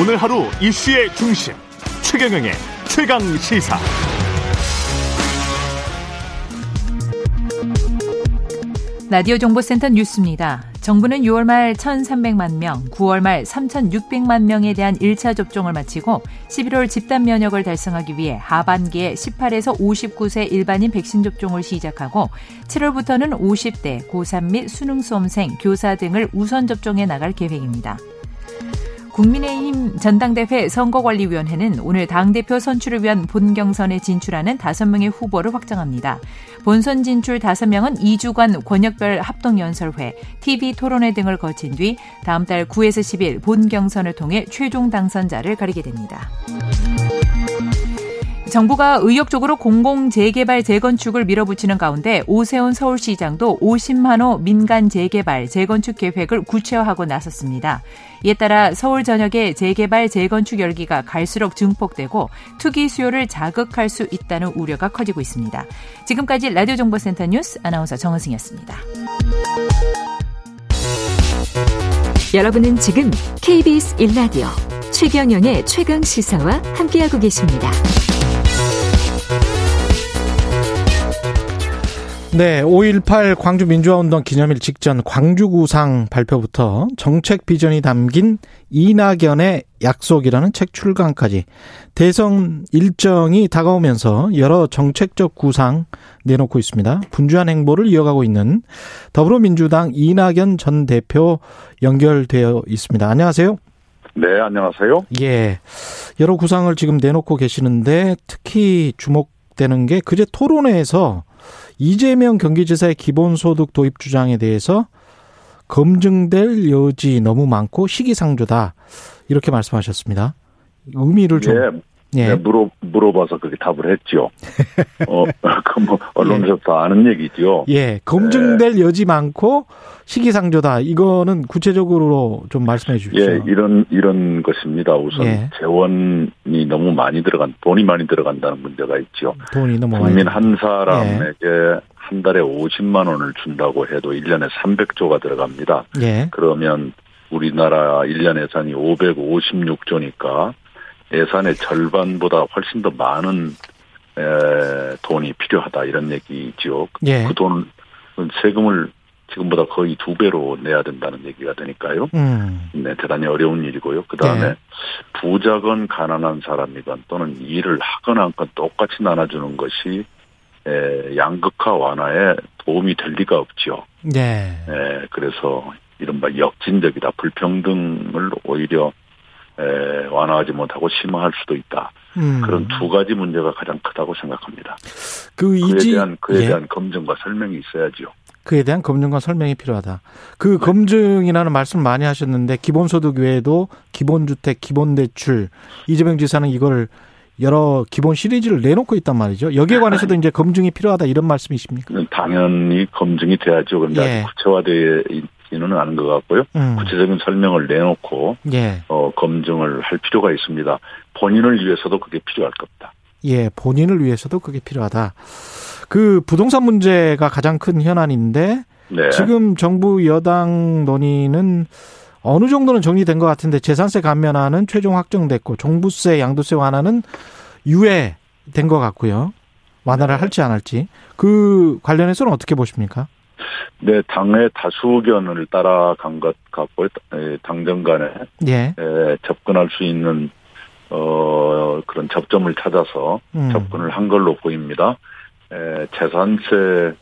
오늘 하루 이슈의 중심 최경영의 최강 시사. 라디오 정보센터 뉴스입니다. 정부는 6월 말 1,300만 명, 9월 말 3,600만 명에 대한 1차 접종을 마치고 11월 집단 면역을 달성하기 위해 하반기에 18에서 59세 일반인 백신 접종을 시작하고 7월부터는 50대 고3 및 수능 수험생, 교사 등을 우선 접종해 나갈 계획입니다. 국민의힘 전당대회 선거관리위원회는 오늘 당대표 선출을 위한 본경선에 진출하는 5명의 후보를 확정합니다. 본선 진출 5명은 2주간 권역별 합동연설회, TV 토론회 등을 거친 뒤 다음 달 9에서 10일 본경선을 통해 최종 당선자를 가리게 됩니다. 정부가 의욕적으로 공공 재개발 재건축을 밀어붙이는 가운데 오세훈 서울시장도 50만 호 민간 재개발 재건축 계획을 구체화하고 나섰습니다. 이에 따라 서울 전역의 재개발 재건축 열기가 갈수록 증폭되고 투기 수요를 자극할 수 있다는 우려가 커지고 있습니다. 지금까지 라디오 정보센터 뉴스 아나운서 정은승이었습니다. 여러분은 지금 KBS 1라디오 최경영의 최강 시사와 함께하고 계십니다. 네, 5.18 광주 민주화운동 기념일 직전 광주구상 발표부터 정책 비전이 담긴 이낙연의 약속이라는 책 출간까지 대선 일정이 다가오면서 여러 정책적 구상 내놓고 있습니다. 분주한 행보를 이어가고 있는 더불어민주당 이낙연 전 대표 연결되어 있습니다. 안녕하세요. 네, 안녕하세요. 예. 여러 구상을 지금 내놓고 계시는데 특히 주목되는 게 그제 토론회에서 이재명 경기지사의 기본소득 도입 주장에 대해서 검증될 여지 너무 많고 시기상조다. 이렇게 말씀하셨습니다. 의미를 좀. 예. 예. 네, 물어, 물어봐서 그렇게 답을 했죠. 어, 그 뭐, 언론에서부터 예. 아는 얘기죠. 예. 검증될 예. 여지 많고 시기상조다. 이거는 구체적으로 좀 말씀해 주십시오. 예, 이런, 이런 것입니다. 우선 예. 재원이 너무 많이 들어간, 돈이 많이 들어간다는 문제가 있죠. 돈이 너무 국민. 한 사람에게 예. 한 달에 50만 원을 준다고 해도 1년에 300조가 들어갑니다. 예. 그러면 우리나라 1년 예산이 556조니까 예산의 절반보다 훨씬 더 많은 에, 돈이 필요하다 이런 얘기죠. 예. 그 돈은 세금을 지금보다 거의 두 배로 내야 된다는 얘기가 되니까요. 음. 네, 대단히 어려운 일이고요. 그 다음에 예. 부자건 가난한 사람이건 또는 일을 하건 안건 똑같이 나눠주는 것이 에, 양극화 완화에 도움이 될 리가 없죠. 네. 에, 그래서 이른바 역진적이다. 불평등을 오히려 에, 완화하지 못하고 심화할 수도 있다. 음. 그런 두 가지 문제가 가장 크다고 생각합니다. 그 그에 이지, 대한 그에 예. 대한 검증과 설명이 있어야죠. 그에 대한 검증과 설명이 필요하다. 그 네. 검증이라는 말씀 많이 하셨는데 기본소득 외에도 기본주택, 기본대출 이재명 지사는 이걸 여러 기본 시리즈를 내놓고 있단 말이죠. 여기에 관해서도 이제 검증이 필요하다 이런 말씀이십니까? 당연히 검증이 돼야죠. 그런데 예. 구체화되어 있지는 않은 것 같고요. 음. 구체적인 설명을 내놓고 예. 어, 검증을 할 필요가 있습니다. 본인을 위해서도 그게 필요할 겁니다. 예, 본인을 위해서도 그게 필요하다. 그 부동산 문제가 가장 큰 현안인데 네. 지금 정부 여당 논의는 어느 정도는 정리된 것 같은데 재산세 감면안은 최종 확정됐고 종부세, 양도세 완화는 유예된 것 같고요. 완화를 네. 할지 안 할지 그 관련해서는 어떻게 보십니까? 네, 당의 다수 의견을 따라간 것 같고 당정 간에 예. 접근할 수 있는 어 그런 접점을 찾아서 음. 접근을 한 걸로 보입니다. 에, 재산세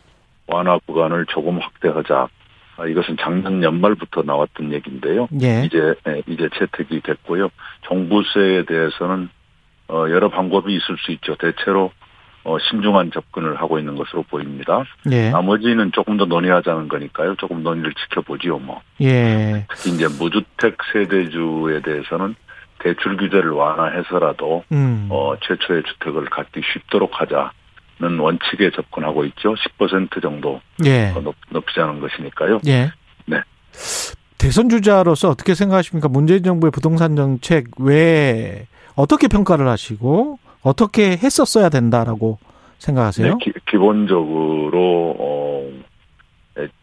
완화 구간을 조금 확대하자. 아, 이것은 작년 연말부터 나왔던 얘기인데요. 예. 이제 이제 채택이 됐고요. 종부세에 대해서는 어, 여러 방법이 있을 수 있죠. 대체로 어, 신중한 접근을 하고 있는 것으로 보입니다. 예. 나머지는 조금 더 논의하자는 거니까요. 조금 논의를 지켜보지요, 뭐. 예. 특히 이제 무주택 세대주에 대해서는 대출 규제를 완화해서라도 음. 어, 최초의 주택을 갖기 쉽도록 하자는 원칙에 접근하고 있죠. 10% 정도 예. 높, 높이자는 것이니까요. 예. 네. 대선 주자로서 어떻게 생각하십니까? 문재인 정부의 부동산 정책 왜 어떻게 평가를 하시고 어떻게 했었어야 된다라고 생각하세요? 네, 기, 본적으로 어,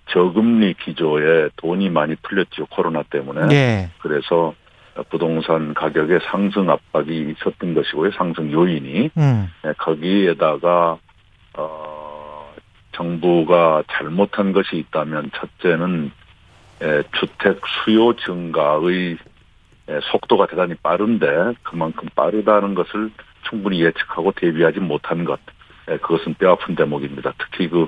저금리 기조에 돈이 많이 풀렸죠 코로나 때문에. 예. 그래서 부동산 가격의 상승 압박이 있었던 것이고요. 상승 요인이 음. 예, 거기에다가 어 정부가 잘못한 것이 있다면 첫째는 예, 주택 수요 증가의 예, 속도가 대단히 빠른데 그만큼 빠르다는 것을 충분히 예측하고 대비하지 못한 것. 예, 그것은 뼈아픈 대목입니다. 특히 그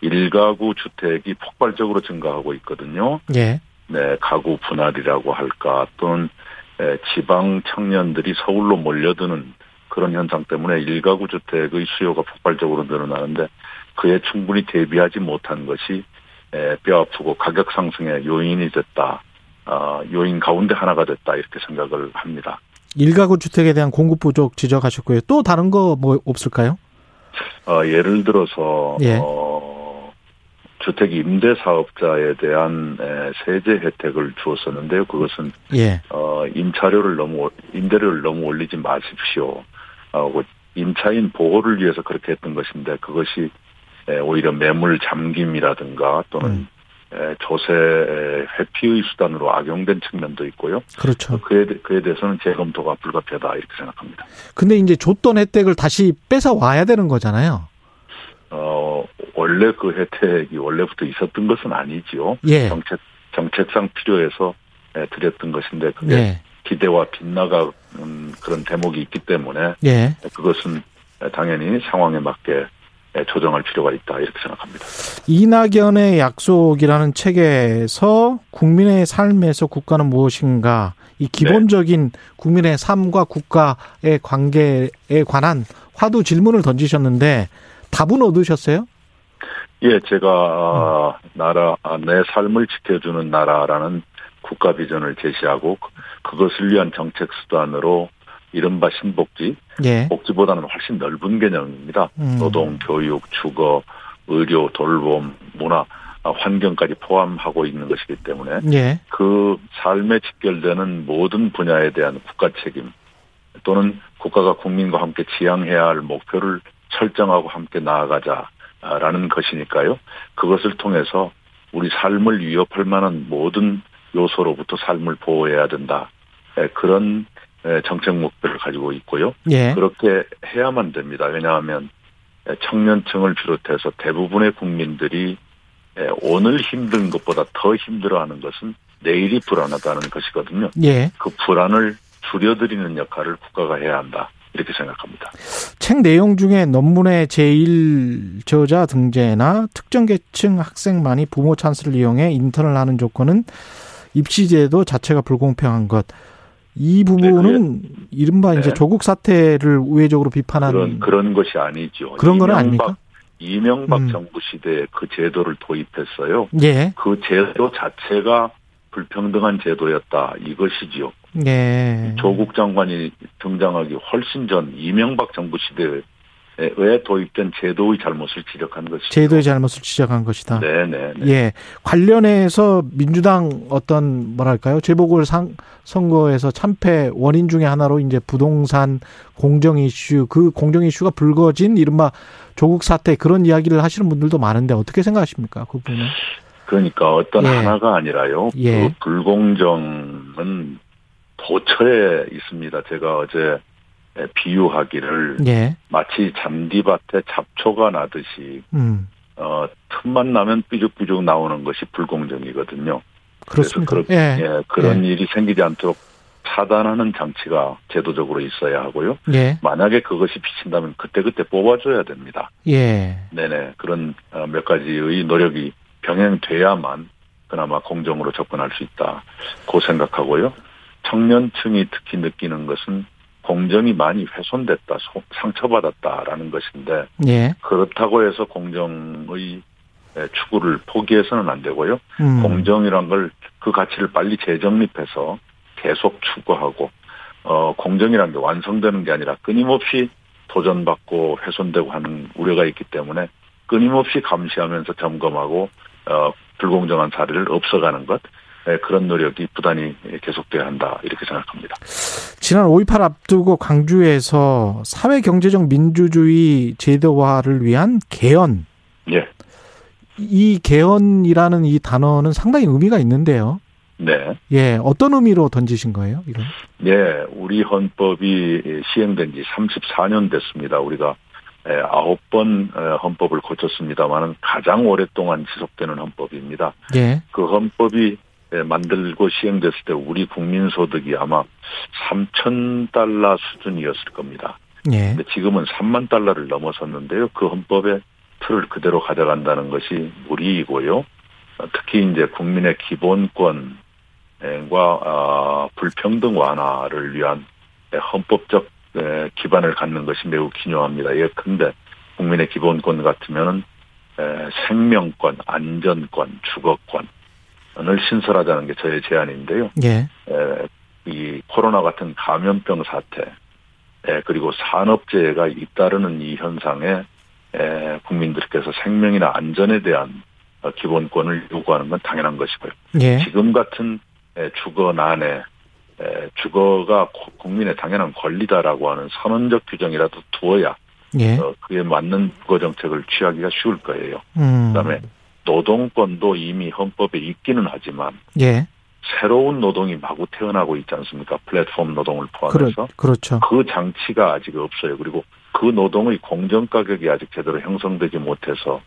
일가구 주택이 폭발적으로 증가하고 있거든요. 예. 네, 가구 분할이라고 할까 또는 에, 지방 청년들이 서울로 몰려드는 그런 현상 때문에 일가구 주택의 수요가 폭발적으로 늘어나는데 그에 충분히 대비하지 못한 것이 에, 뼈아프고 가격 상승의 요인이 됐다. 아, 요인 가운데 하나가 됐다 이렇게 생각을 합니다. 일가구 주택에 대한 공급 부족 지적하셨고요. 또 다른 거 뭐 없을까요? 어, 예를 들어서 예. 어, 주택 임대 사업자에 대한 에, 세제 혜택을 주었었는데요. 그것은 예. 어, 임차료를 너무, 올- 임대료를 너무 올리지 마십시오. 어, 그 임차인 보호를 위해서 그렇게 했던 것인데 그것이 에, 오히려 매물 잠김이라든가 또는 음. 에, 조세 에, 회피의 수단으로 악용된 측면도 있고요. 그렇죠. 그에, 대- 그에 대해서는 재검토가 불가피하다 이렇게 생각합니다. 근데 이제 줬던 혜택을 다시 뺏어 와야 되는 거잖아요. 어, 원래 그 혜택이 원래부터 있었던 것은 아니지요. 예. 정책, 정책상 필요해서 에, 드렸던 것인데 그게 예. 기대와 빗나가는 그런 대목이 있기 때문에 예. 그것은 당연히 상황에 맞게 조정할 필요가 있다 이렇게 생각합니다. 이낙연의 약속이라는 책에서 국민의 삶에서 국가는 무엇인가 이 기본적인 국민의 삶과 국가의 관계에 관한 화두 질문을 던지셨는데 답은 얻으셨어요? 예, 제가 아, 나라 아, 내 삶을 지켜주는 나라라는 국가 비전을 제시하고 그- 그것을 위한 정책 수단으로 이른바 신복지, 예. 복지보다는 훨씬 넓은 개념입니다. 음. 노동, 교육, 주거, 의료, 돌봄, 문화, 아, 환경까지 포함하고 있는 것이기 때문에 예. 그 삶에 직결되는 모든 분야에 대한 국가 책임 또는 국가가 국민과 함께 지향해야 할 목표를 설정하고 함께 나아가자라는 것이니까요. 그것을 통해서 우리 삶을 위협할 만한 모든 요소로부터 삶을 보호해야 된다. 예, 그런 예, 정책 목표를 가지고 있고요. 예. 그렇게 해야만 됩니다. 왜냐하면 청년층을 비롯해서 대부분의 국민들이 예, 오늘 힘든 것보다 더 힘들어하는 것은 내일이 불안하다는 것이거든요. 예. 그 불안을 줄여드리는 역할을 국가가 해야 한다. 이렇게 생각합니다. 책 내용 중에 논문의 제1 저자 등재나 특정 계층 학생만이 부모 찬스를 이용해 인턴을 하는 조건은 입시제도 자체가 불공평한 것. 이 부분은 이른바 이제 네. 조국 사태를 우회적으로 비판하는 그런 그런 것이 아니죠. 그런 건 이명박- 아닙니까? 이명박 음. 정부 시대에 그 제도를 도입했어요. 예. 그 제도 자체가 불평등한 제도였다 이것이지요. 예. 조국 장관이 등장하기 훨씬 전 이명박 정부 시대에 도입된 제도의 잘못을 지적한 것이죠. 제도의 잘못을 지적한 것이다. 네네. 네. 예. 관련해서 민주당 어떤 뭐랄까요? 재보궐 상, 선거에서 참패 원인 중에 하나로 이제 부동산 공정 이슈, 그 공정 이슈가 불거진 이른바 조국 사태 그런 이야기를 하시는 분들도 많은데 어떻게 생각하십니까? 그 부분은? 그러니까 어떤 예. 하나가 아니라요. 예. 그 불공정은 도처에 있습니다. 제가 어제 비유하기를 예. 마치 잔디밭에 잡초가 나듯이 음. 어 틈만 나면 삐죽삐죽 나오는 것이 불공정이거든요. 그래서 그렇습니다. 그렇- 예. 예, 그런 일이 생기지 않도록 차단하는 장치가 제도적으로 있어야 하고요. 예. 만약에 그것이 비친다면 그때그때 뽑아줘야 됩니다. 예. 네네. 그런 어, 몇 가지의 노력이 병행돼야만 그나마 공정으로 접근할 수 있다. 고 생각하고요. 청년층이 특히 느끼는 것은 공정이 많이 훼손됐다, 소- 상처받았다라는 것인데 예. 그렇다고 해서 공정의 에, 추구를 포기해서는 안 되고요. 음. 공정이란 걸 그 가치를 빨리 재정립해서 계속 추구하고 어 공정이란 게 완성되는 게 아니라 끊임없이 도전받고 훼손되고 하는 우려가 있기 때문에 끊임없이 감시하면서 점검하고 어 불공정한 사례를 없어가는 것 에, 그런 노력이 부단히 계속돼야 한다 이렇게 생각합니다. 지난 5.18 앞두고 광주에서 사회 경제적 민주주의 제도화를 위한 개헌 예, 이 개헌이라는 이 단어는 상당히 의미가 있는데요. 네. 예, 어떤 의미로 던지신 거예요, 이건? 예, 우리 헌법이 시행된 지 34년 됐습니다. 우리가 예, 아홉 번 어, 헌법을 고쳤습니다만은 가장 오랫동안 지속되는 헌법입니다. 예, 그 헌법이 예, 만들고 시행됐을 때 우리 국민 소득이 아마 3천 달러 수준이었을 겁니다. 예, 근데 지금은 3만 달러를 넘어섰는데요. 그 헌법의 틀을 그대로 가져간다는 것이 무리이고요. 어, 특히 이제 국민의 기본권과 어, 불평등 완화를 위한 헌법적 에, 기반을 갖는 것이 매우 기묘합니다. 예컨대 국민의 기본권 같으면은 에, 생명권, 안전권, 주거권 을 신설하자는 게 저의 제안인데요. 예, 에, 이 코로나 같은 감염병 사태, 에, 그리고 산업재해가 잇따르는 이 현상에 에, 국민들께서 생명이나 안전에 대한 어, 기본권을 요구하는 건 당연한 것이고요. 예, 지금 같은 에, 주거 난에 에, 주거가 고- 국민의 당연한 권리다라고 하는 선언적 규정이라도 두어야 예, 어, 그에 맞는 주거 정책을 취하기가 쉬울 거예요. 음, 그다음에 노동권도 이미 헌법에 있기는 하지만 예, 새로운 노동이 마구 태어나고 있지 않습니까? 플랫폼 노동을 그렇, 포함해서 그렇 죠. 그 장치가 아직 없어요. 그리고 그 노동의 공정 가격이 아직 제대로 형성되지 못해서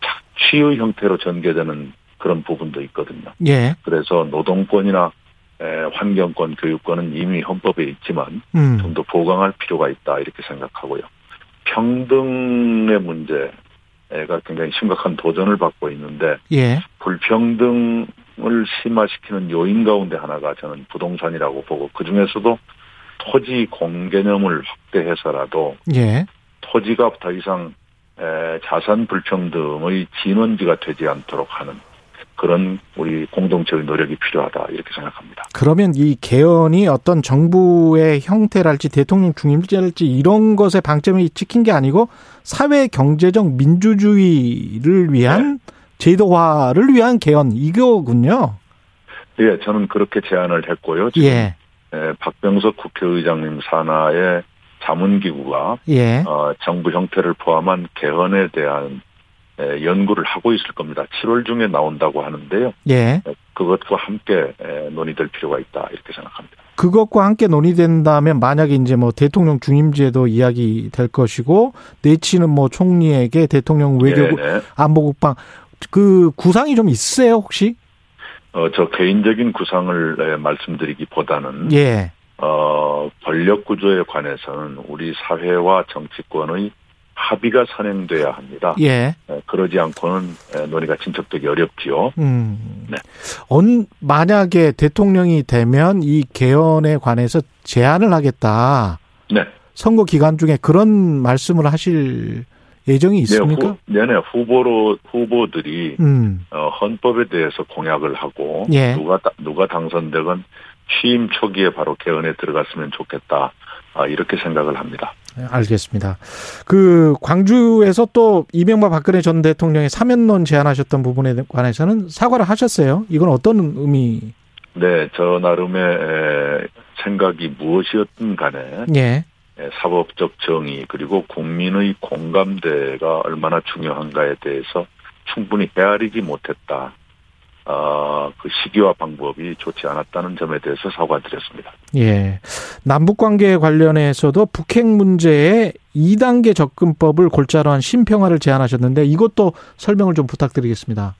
착취의 형태로 전개되는 그런 부분도 있거든요. 예, 그래서 노동권이나 에, 환경권, 교육권은 이미 헌법에 있지만 음, 좀더 보강할 필요가 있다 이렇게 생각하고요. 평등의 문제 가 굉장히 심각한 도전을 받고 있는데 예, 불평등을 심화시키는 요인 가운데 하나가 저는 부동산이라고 보고 그 중에서도 토지 공개념을 확대해서라도 예, 토지가 더 이상 에, 자산 불평등의 진원지가 되지 않도록 하는 그런 우리 공동체의 노력이 필요하다 이렇게 생각합니다. 그러면 이 개헌이 어떤 정부의 형태랄지 대통령 중임제랄지 이런 것에 방점이 찍힌 게 아니고 사회 경제적 민주주의를 위한 제도화를 위한 개헌 이거군요. 예, 저는 그렇게 제안을 했고요. 지금 예, 에, 박병석 국회의장님 산하의 자문기구가 예, 어, 정부 형태를 포함한 개헌에 대한 에, 연구를 하고 있을 겁니다. 7월 중에 나온다고 하는데요. 예. 에, 그것과 함께 에, 논의될 필요가 있다 이렇게 생각합니다. 그것과 함께 논의된다면 만약에 이제 뭐 대통령 중임제도 이야기 될 것이고 내치는 뭐 총리에게 대통령 외교부 네, 네. 안보국방 그 구상이 좀 있으세요 혹시? 어, 저 개인적인 구상을 에, 말씀드리기보다는 예, 어, 권력 구조에 관해서는 우리 사회와 정치권의 합의가 선행돼야 합니다. 예. 에, 그러지 않고는 에, 논의가 진척되기 어렵지요. 음. 네. 언, 만약에 대통령이 되면 이 개헌에 관해서 제안을 하겠다. 네. 선거 기간 중에 그런 말씀을 하실 예정이 있습니까? 네, 후, 네네, 후보로, 후보들이, 음. 어, 헌법에 대해서 공약을 하고, 예. 누가, 다- 누가 당선되건 취임 초기에 바로 개헌에 들어갔으면 좋겠다. 아, 이렇게 생각을 합니다. 네, 알겠습니다. 그 광주에서 또 이명박 박근혜 전 대통령의 사면론 제안하셨던 부분에 관해서는 사과를 하셨어요. 이건 어떤 의미? 네, 저 나름의 에, 생각이 무엇이었든 간에, 예. 에, 사법적 정의, 그리고 국민의 공감대가 얼마나 중요한가에 대해서 충분히 헤아리지 못했다. 아, 그 시기와 방법이 좋지 않았다는 점에 대해서 사과드렸습니다. 예. 남북 관계 관련해서도 북핵 문제에 2단계 접근법을 골자로 한 신평화를 제안하셨는데 이것도 설명을 좀 부탁드리겠습니다.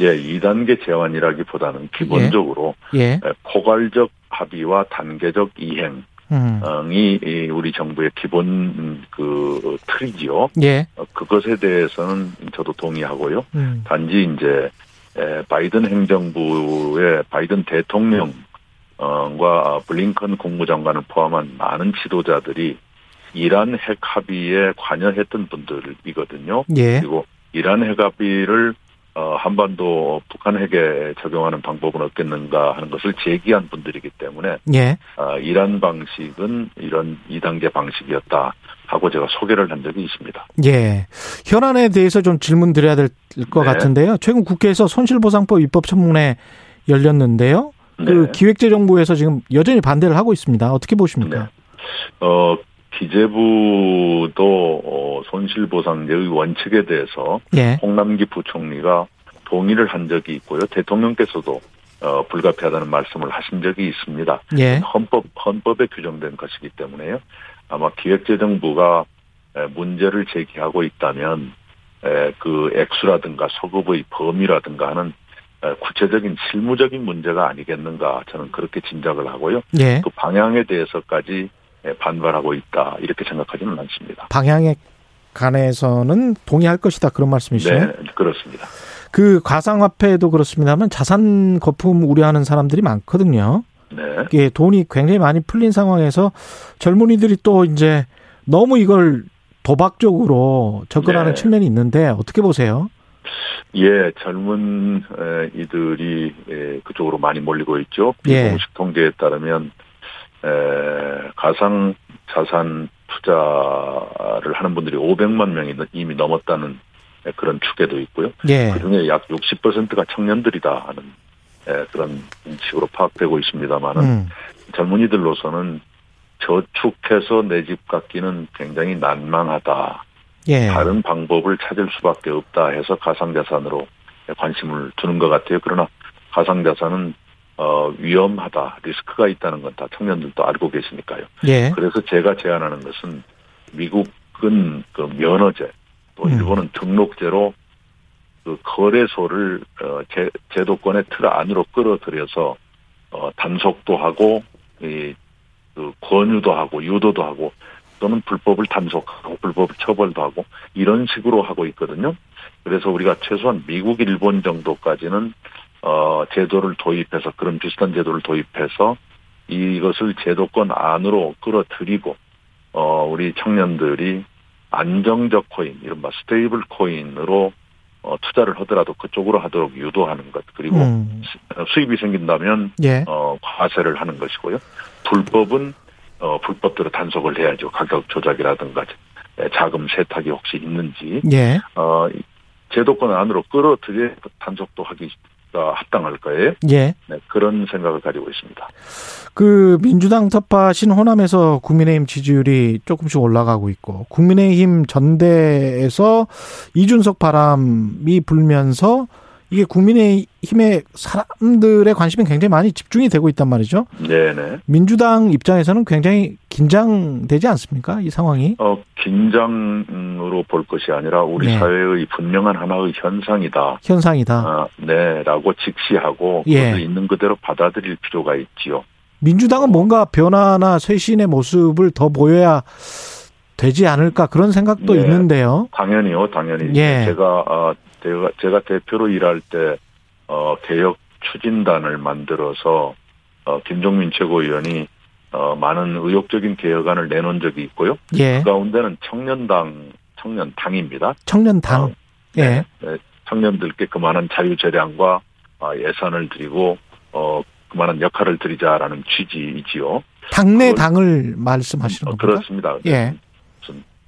예, 2단계 제안이라기보다는 기본적으로 예. 에, 포괄적 합의와 단계적 이행 이 음. 이 우리 정부의 기본 음, 그 틀이지요. 예. 어, 그것에 대해서는 저도 동의하고요. 음. 단지 이제 에, 바이든 행정부의 바이든 대통령과 블링컨 국무장관을 포함한 많은 지도자들이 이란 핵 합의에 관여했던 분들이거든요. 예. 그리고 이란 핵 합의를 어, 한반도 북한 핵에 적용하는 방법은 없겠는가 하는 것을 제기한 분들이기 때문에 예. 아, 이란 방식은 이런 2단계 방식이었다 하고 제가 소개를 한 적이 있습니다. 예. 현안에 대해서 좀 질문 드려야 될것 네. 같은데요. 최근 국회에서 손실보상법 입법 청문회 열렸는데요. 그 네. 기획재정부에서 지금 여전히 반대를 하고 있습니다. 어떻게 보십니까? 어, 기재부도 어, 손실보상제의 원칙에 대해서 예. 홍남기 부총리가 동의를 한 적이 있고요. 대통령께서도 어, 불가피하다는 말씀을 하신 적이 있습니다. 예. 헌법 헌법에 규정된 것이기 때문에요. 아마 기획재정부가 에, 문제를 제기하고 있다면 에, 그 액수라든가 소급의 범위라든가 하는 에, 구체적인 실무적인 문제가 아니겠는가 저는 그렇게 짐작을 하고요. 예. 그 방향에 대해서까지 에, 반발하고 있다 이렇게 생각하지는 않습니다. 방향에 관해서는 동의할 것이다 그런 말씀이시죠? 네, 그렇습니다. 그 가상화폐도 그렇습니다만 자산 거품 우려하는 사람들이 많거든요. 네, 이게 돈이 굉장히 많이 풀린 상황에서 젊은이들이 또 이제 너무 이걸 도박적으로 접근하는 네. 측면이 있는데 어떻게 보세요? 예, 젊은 에, 이들이 에, 그쪽으로 많이 몰리고 있죠. 예. 비공식 통계에 따르면 에, 가상 자산 투자를 하는 분들이 500만 명이 이미 넘었다는 에, 그런 추계도 있고요. 예. 그중에 약 60%가 청년들이다 하는 에, 그런 식으로 파악되고 있습니다만은 음. 젊은이들로서는 저축해서 내 집 갖기는 굉장히 난망하다. 예. 다른 방법을 찾을 수밖에 없다 해서 가상자산으로 관심을 두는 것 같아요. 그러나 가상자산은 어, 위험하다, 리스크가 있다는 건 다 청년들도 알고 계시니까요. 예. 그래서 제가 제안하는 것은 미국은 그 면허제, 또 음. 일본은 등록제로 그 거래소를 어, 제, 제도권의 틀 안으로 끌어들여서 어, 단속도 하고 이, 그 권유도 하고 유도도 하고 또는 불법을 단속하고 불법 처벌도 하고 이런 식으로 하고 있거든요. 그래서 우리가 최소한 미국, 일본 정도까지는 어 제도를 도입해서 그런 비슷한 제도를 도입해서 이것을 제도권 안으로 끌어들이고 어 우리 청년들이 안정적 코인, 이른바 스테이블 코인으로 어 투자를 하더라도 그쪽으로 하도록 유도하는 것 그리고 음. 수입이 생긴다면 예. 어, 과세를 하는 것이고요. 불법은 어, 불법대로 단속을 해야죠. 가격 조작이라든가 에, 자금 세탁이 혹시 있는지 예. 어, 이 제도권 안으로 끌어들여 단속도 하기가 합당할 거예요. 예. 네, 그런 생각을 가지고 있습니다. 그 민주당 텃밭인 호남에서 국민의힘 지지율이 조금씩 올라가고 있고 국민의힘 전대에서 이준석 바람이 불면서 이게 국민의힘의 사람들의 관심이 굉장히 많이 집중이 되고 있단 말이죠. 네네. 민주당 입장에서는 굉장히 긴장되지 않습니까? 이 상황이. 어, 긴장으로 볼 것이 아니라 우리 네. 사회의 분명한 하나의 현상이다. 현상이다. 아, 네, 라고 직시하고 예. 그것을 있는 그대로 받아들일 필요가 있지요. 민주당은 뭔가 변화나 쇄신의 모습을 더 보여야 되지 않을까 그런 생각도 네. 있는데요. 당연히요, 당연히. 예. 제가, 어, 제가, 제가 대표로 일할 때, 어, 개혁 추진단을 만들어서, 어, 김종민 최고위원이, 어, 많은 의욕적인 개혁안을 내놓은 적이 있고요. 예. 그 가운데는 청년당, 청년당입니다. 청년당. 어, 예. 네, 청년들께 그만한 자유재량과 아, 예산을 드리고, 어, 그만한 역할을 드리자라는 취지이지요. 당내 당을 말씀하시는 어, 겁니까? 그렇습니다. 예.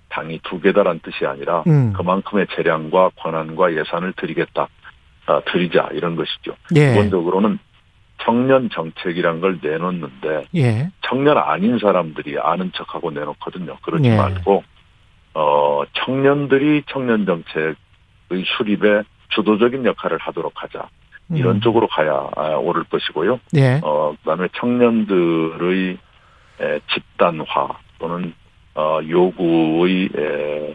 당이 두 개다란 뜻이 아니라, 음. 그만큼의 재량과 권한과 예산을 드리겠다, 아, 드리자 이런 것이죠. 예. 기본적으로는 청년 정책이란 걸 내놓는데 예. 청년 아닌 사람들이 아는 척하고 내놓거든요. 그러지 예. 말고 어 청년들이 청년 정책의 수립에 주도적인 역할을 하도록 하자 이런 음. 쪽으로 가야 아, 옳을 것이고요. 예. 어 그다음에 청년들의 에, 집단화 또는 어 요구의 에,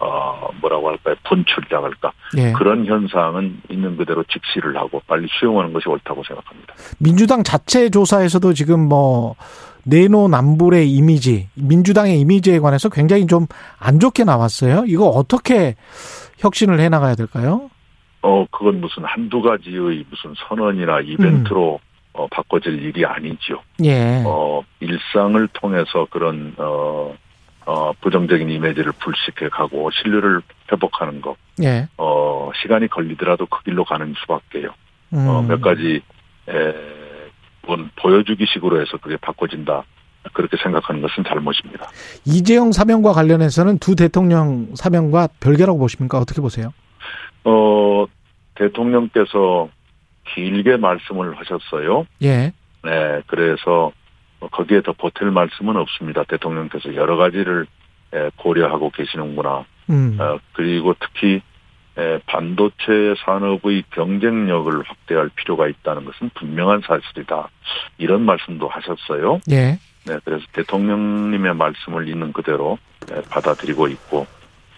어 뭐라고 할까요 분출이라고 할까 예. 그런 현상은 있는 그대로 직시를 하고 빨리 수용하는 것이 옳다고 생각합니다. 민주당 자체 조사에서도 지금 뭐 내노남불의 이미지, 민주당의 이미지에 관해서 굉장히 좀 안 좋게 나왔어요. 이거 어떻게 혁신을 해 나가야 될까요? 어, 그건 무슨 한두 가지의 무슨 선언이나 이벤트로 어, 바꿔질 일이 아니지요. 예. 어, 일상을 통해서 그런, 어, 어, 부정적인 이미지를 불식해 가고 신뢰를 회복하는 것, 예. 어, 시간이 걸리더라도 그 길로 가는 수밖에요. 음. 어, 몇 가지, 에, 뭔 보여주기 식으로 해서 그게 바꿔진다. 그렇게 생각하는 것은 잘못입니다. 이재용 사명과 관련해서는 두 대통령 사명과 별개라고 보십니까? 어떻게 보세요? 어, 대통령께서 길게 말씀을 하셨어요. 예. 네, 그래서 거기에 더 보탤 말씀은 없습니다. 대통령께서 여러 가지를 에, 고려하고 계시는구나. 음. 어, 그리고 특히 에, 반도체 산업의 경쟁력을 확대할 필요가 있다는 것은 분명한 사실이다. 이런 말씀도 하셨어요. 예. 네, 그래서 대통령님의 말씀을 있는 그대로 네, 받아들이고 있고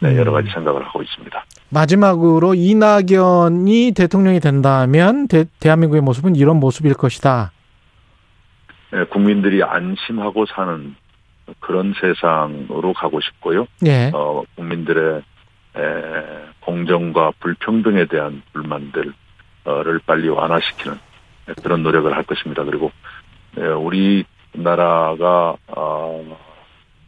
네, 여러 가지 생각을 하고 있습니다. 마지막으로 이낙연이 대통령이 된다면 대, 대한민국의 모습은 이런 모습일 것이다. 네, 국민들이 안심하고 사는 그런 세상으로 가고 싶고요. 예. 어, 국민들의 에, 공정과 불평등에 대한 불만들을 빨리 완화시키는 그런 노력을 할 것입니다. 그리고 에, 우리 나라가 어,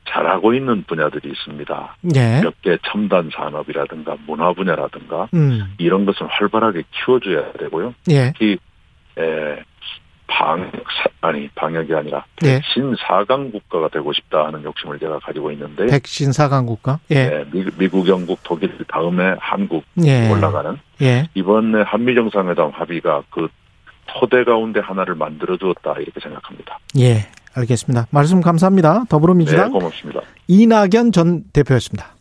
잘하고 있는 분야들이 있습니다. 예. 몇개 첨단 산업이라든가 문화 분야라든가 음. 이런 것은 활발하게 키워줘야 되고요. 예. 특히 에, 방역 아니 방역이 아니라 예. 백신 사강 국가가 되고 싶다 하는 욕심을 제가 가지고 있는데 백신 사강 국가. 예. 네, 미, 미국, 영국, 독일 다음에 한국 예. 올라가는 예. 이번에 한미 정상회담 합의가 그 토대 가운데 하나를 만들어 주었다 이렇게 생각합니다. 예. 알겠습니다. 말씀 감사합니다. 네, 더불어민주당 고맙습니다. 이낙연 전 대표였습니다.